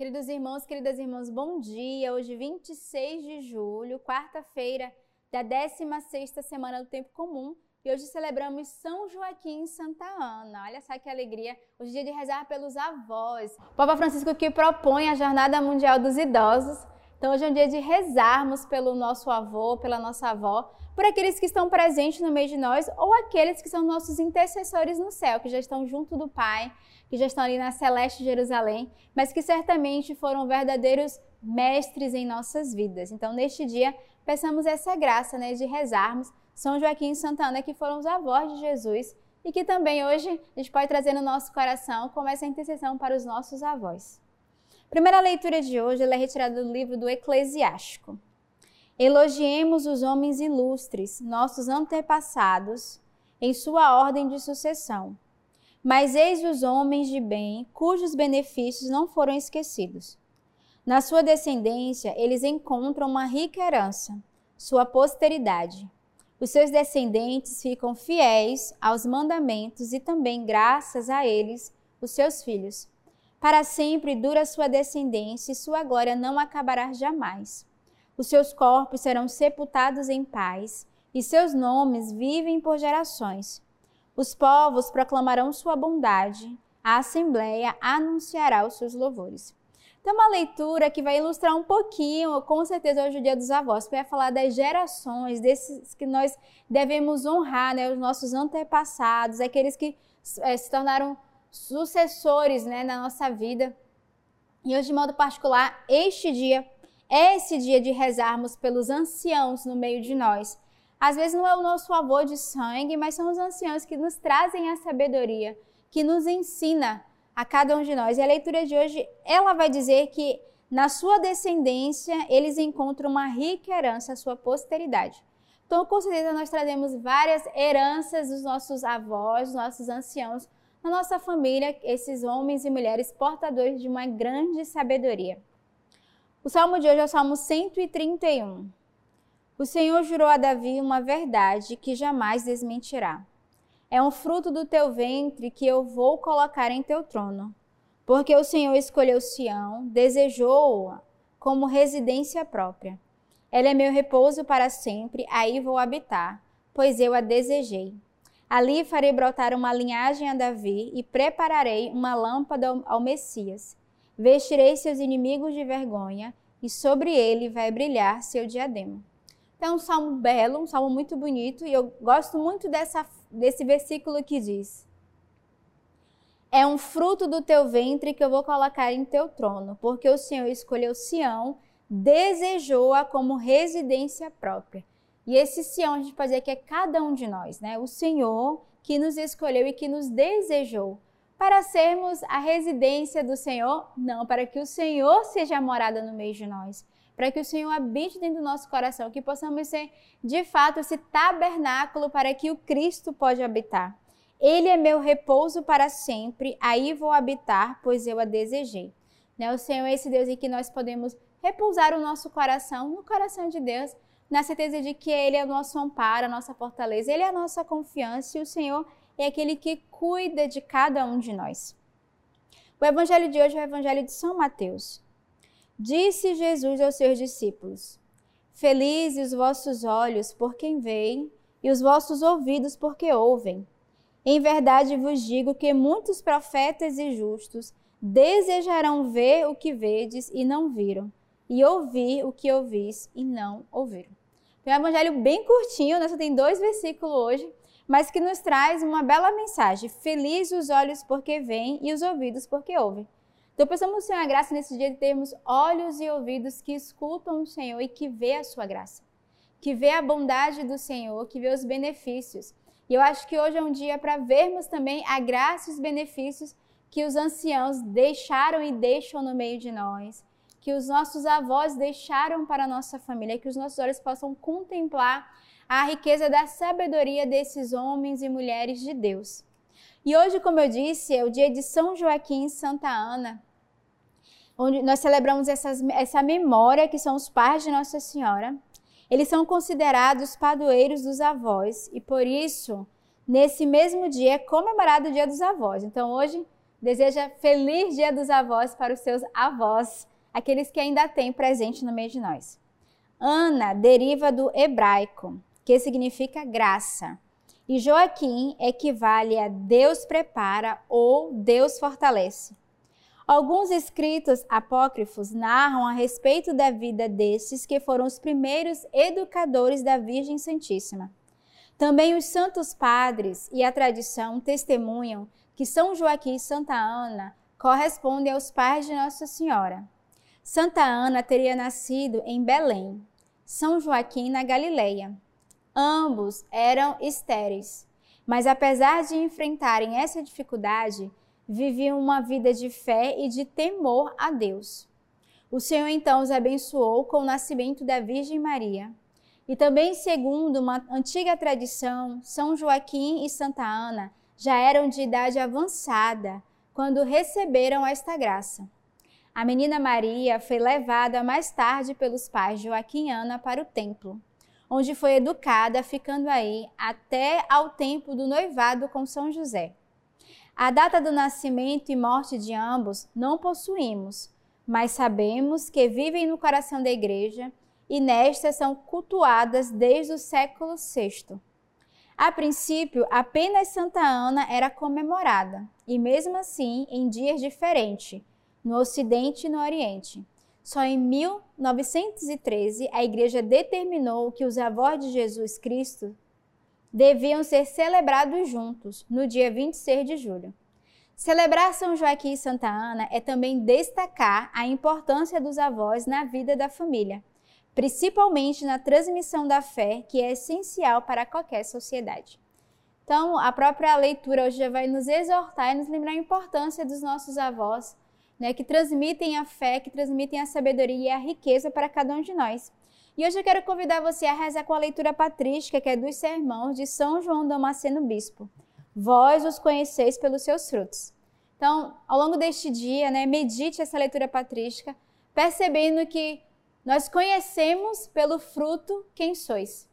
Queridos irmãos, queridas irmãs, bom dia. Hoje, 26 de julho, quarta-feira da 16ª semana do tempo comum, e hoje celebramos São Joaquim e Santa Ana. Olha só que alegria. Hoje é dia de rezar pelos avós. O Papa Francisco que propõe a Jornada Mundial dos Idosos. Então hoje é um dia de rezarmos pelo nosso avô, pela nossa avó, por aqueles que estão presentes no meio de nós ou aqueles que são nossos intercessores no céu, que já estão junto do Pai, que já estão ali na celeste Jerusalém, mas que certamente foram verdadeiros mestres em nossas vidas. Então, neste dia, peçamos essa graça né, de rezarmos São Joaquim e Santa Ana, que foram os avós de Jesus e que também hoje a gente pode trazer no nosso coração como essa intercessão para os nossos avós. Primeira leitura de hoje é retirada do livro do Eclesiástico. Elogiemos os homens ilustres, nossos antepassados, em sua ordem de sucessão mas eis os homens de bem, cujos benefícios não foram esquecidos. Na sua descendência, eles encontram uma rica herança, sua posteridade. Os seus descendentes ficam fiéis aos mandamentos e também, graças a eles, os seus filhos. Para sempre dura sua descendência e sua glória não acabará jamais. Os seus corpos serão sepultados em paz e seus nomes vivem por gerações. Os povos proclamarão sua bondade, a Assembleia anunciará os seus louvores. Então, uma leitura que vai ilustrar um pouquinho, com certeza, hoje o Dia dos Avós, que vai falar das gerações, desses que nós devemos honrar, né, os nossos antepassados, aqueles que é, se tornaram sucessores né, na nossa vida. E hoje, de modo particular, este dia é esse dia de rezarmos pelos anciãos no meio de nós, às vezes não é o nosso avô de sangue, mas são os anciãos que nos trazem a sabedoria, que nos ensina a cada um de nós. E a leitura de hoje, ela vai dizer que na sua descendência eles encontram uma rica herança, a sua posteridade. Então, com certeza, nós trazemos várias heranças dos nossos avós, dos nossos anciãos, na nossa família, esses homens e mulheres portadores de uma grande sabedoria. O salmo de hoje é o salmo 131. O Senhor jurou a Davi uma verdade que jamais desmentirá. É um fruto do teu ventre que eu vou colocar em teu trono. Porque o Senhor escolheu Sião, desejou-a como residência própria. Ela é meu repouso para sempre, aí vou habitar, pois eu a desejei. Ali farei brotar uma linhagem a Davi e prepararei uma lâmpada ao Messias. Vestirei seus inimigos de vergonha e sobre ele vai brilhar seu diadema. Então, um salmo belo, um salmo muito bonito, e eu gosto muito dessa, desse versículo que diz: É um fruto do teu ventre que eu vou colocar em teu trono, porque o Senhor escolheu Sião, desejou-a como residência própria. E esse Sião a gente pode dizer que é cada um de nós, né? O Senhor que nos escolheu e que nos desejou para sermos a residência do Senhor, não, para que o Senhor seja morada no meio de nós para que o Senhor habite dentro do nosso coração, que possamos ser de fato esse tabernáculo para que o Cristo pode habitar. Ele é meu repouso para sempre, aí vou habitar, pois eu a desejei. Né? O Senhor é esse Deus em que nós podemos repousar o nosso coração no coração de Deus, na certeza de que Ele é o nosso amparo, a nossa fortaleza, Ele é a nossa confiança e o Senhor é aquele que cuida de cada um de nós. O evangelho de hoje é o evangelho de São Mateus. Disse Jesus aos seus discípulos: Felizes os vossos olhos por quem veem e os vossos ouvidos porque ouvem. Em verdade vos digo que muitos profetas e justos desejarão ver o que vedes e não viram, e ouvir o que ouvis e não ouviram. Tem um evangelho bem curtinho, né? só tem dois versículos hoje, mas que nos traz uma bela mensagem. Felizes os olhos porque veem e os ouvidos porque ouvem. Então, pensamos Senhor a graça nesse dia de termos olhos e ouvidos que escutam o Senhor e que vê a sua graça, que vê a bondade do Senhor, que vê os benefícios. E eu acho que hoje é um dia para vermos também a graça e os benefícios que os anciãos deixaram e deixam no meio de nós, que os nossos avós deixaram para a nossa família, que os nossos olhos possam contemplar a riqueza da sabedoria desses homens e mulheres de Deus. E hoje, como eu disse, é o dia de São Joaquim Santa Ana, onde nós celebramos essas, essa memória que são os pais de Nossa Senhora. Eles são considerados padroeiros dos avós e por isso, nesse mesmo dia, é comemorado o Dia dos Avós. Então, hoje, deseja feliz Dia dos Avós para os seus avós, aqueles que ainda têm presente no meio de nós. Ana deriva do hebraico, que significa graça. E Joaquim equivale a Deus prepara ou Deus fortalece. Alguns escritos apócrifos narram a respeito da vida destes que foram os primeiros educadores da Virgem Santíssima. Também os santos padres e a tradição testemunham que São Joaquim e Santa Ana correspondem aos pais de Nossa Senhora. Santa Ana teria nascido em Belém, São Joaquim na Galileia. Ambos eram estéreis, mas apesar de enfrentarem essa dificuldade, viviam uma vida de fé e de temor a Deus. O Senhor então os abençoou com o nascimento da Virgem Maria. E também, segundo uma antiga tradição, São Joaquim e Santa Ana já eram de idade avançada quando receberam esta graça. A menina Maria foi levada mais tarde pelos pais Joaquim e Ana para o templo, onde foi educada, ficando aí até ao tempo do noivado com São José. A data do nascimento e morte de ambos não possuímos, mas sabemos que vivem no coração da igreja e nestas são cultuadas desde o século VI. A princípio, apenas Santa Ana era comemorada, e mesmo assim em dias diferentes, no Ocidente e no Oriente. Só em 1913 a Igreja determinou que os avós de Jesus Cristo deviam ser celebrados juntos, no dia 26 de julho. Celebrar São Joaquim e Santa Ana é também destacar a importância dos avós na vida da família, principalmente na transmissão da fé, que é essencial para qualquer sociedade. Então, a própria leitura hoje já vai nos exortar e nos lembrar a importância dos nossos avós, né, que transmitem a fé, que transmitem a sabedoria e a riqueza para cada um de nós. E hoje eu quero convidar você a rezar com a leitura patrística, que é dos sermãos de São João Damasceno Bispo. Vós os conheceis pelos seus frutos. Então, ao longo deste dia, né, medite essa leitura patrística, percebendo que nós conhecemos pelo fruto quem sois.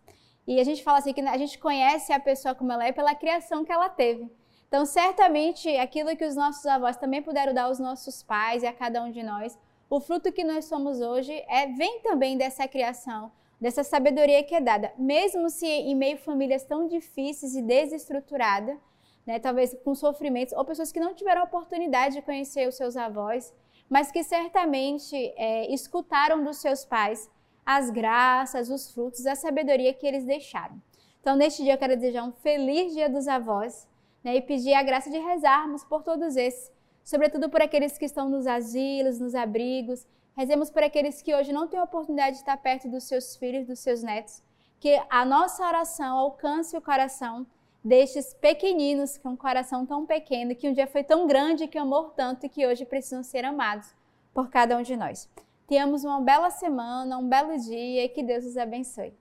E a gente fala assim que a gente conhece a pessoa como ela é pela criação que ela teve. Então, certamente, aquilo que os nossos avós também puderam dar aos nossos pais e a cada um de nós, o fruto que nós somos hoje é vem também dessa criação, dessa sabedoria que é dada, mesmo se em meio a famílias tão difíceis e desestruturadas, né, talvez com sofrimentos, ou pessoas que não tiveram oportunidade de conhecer os seus avós, mas que certamente é, escutaram dos seus pais as graças, os frutos, a sabedoria que eles deixaram. Então, neste dia, eu quero desejar um feliz Dia dos Avós né, e pedir a graça de rezarmos por todos esses sobretudo por aqueles que estão nos asilos, nos abrigos. Rezemos por aqueles que hoje não têm a oportunidade de estar perto dos seus filhos, dos seus netos. Que a nossa oração alcance o coração destes pequeninos, que é um coração tão pequeno, que um dia foi tão grande, que amou tanto e que hoje precisam ser amados por cada um de nós. Tenhamos uma bela semana, um belo dia e que Deus os abençoe.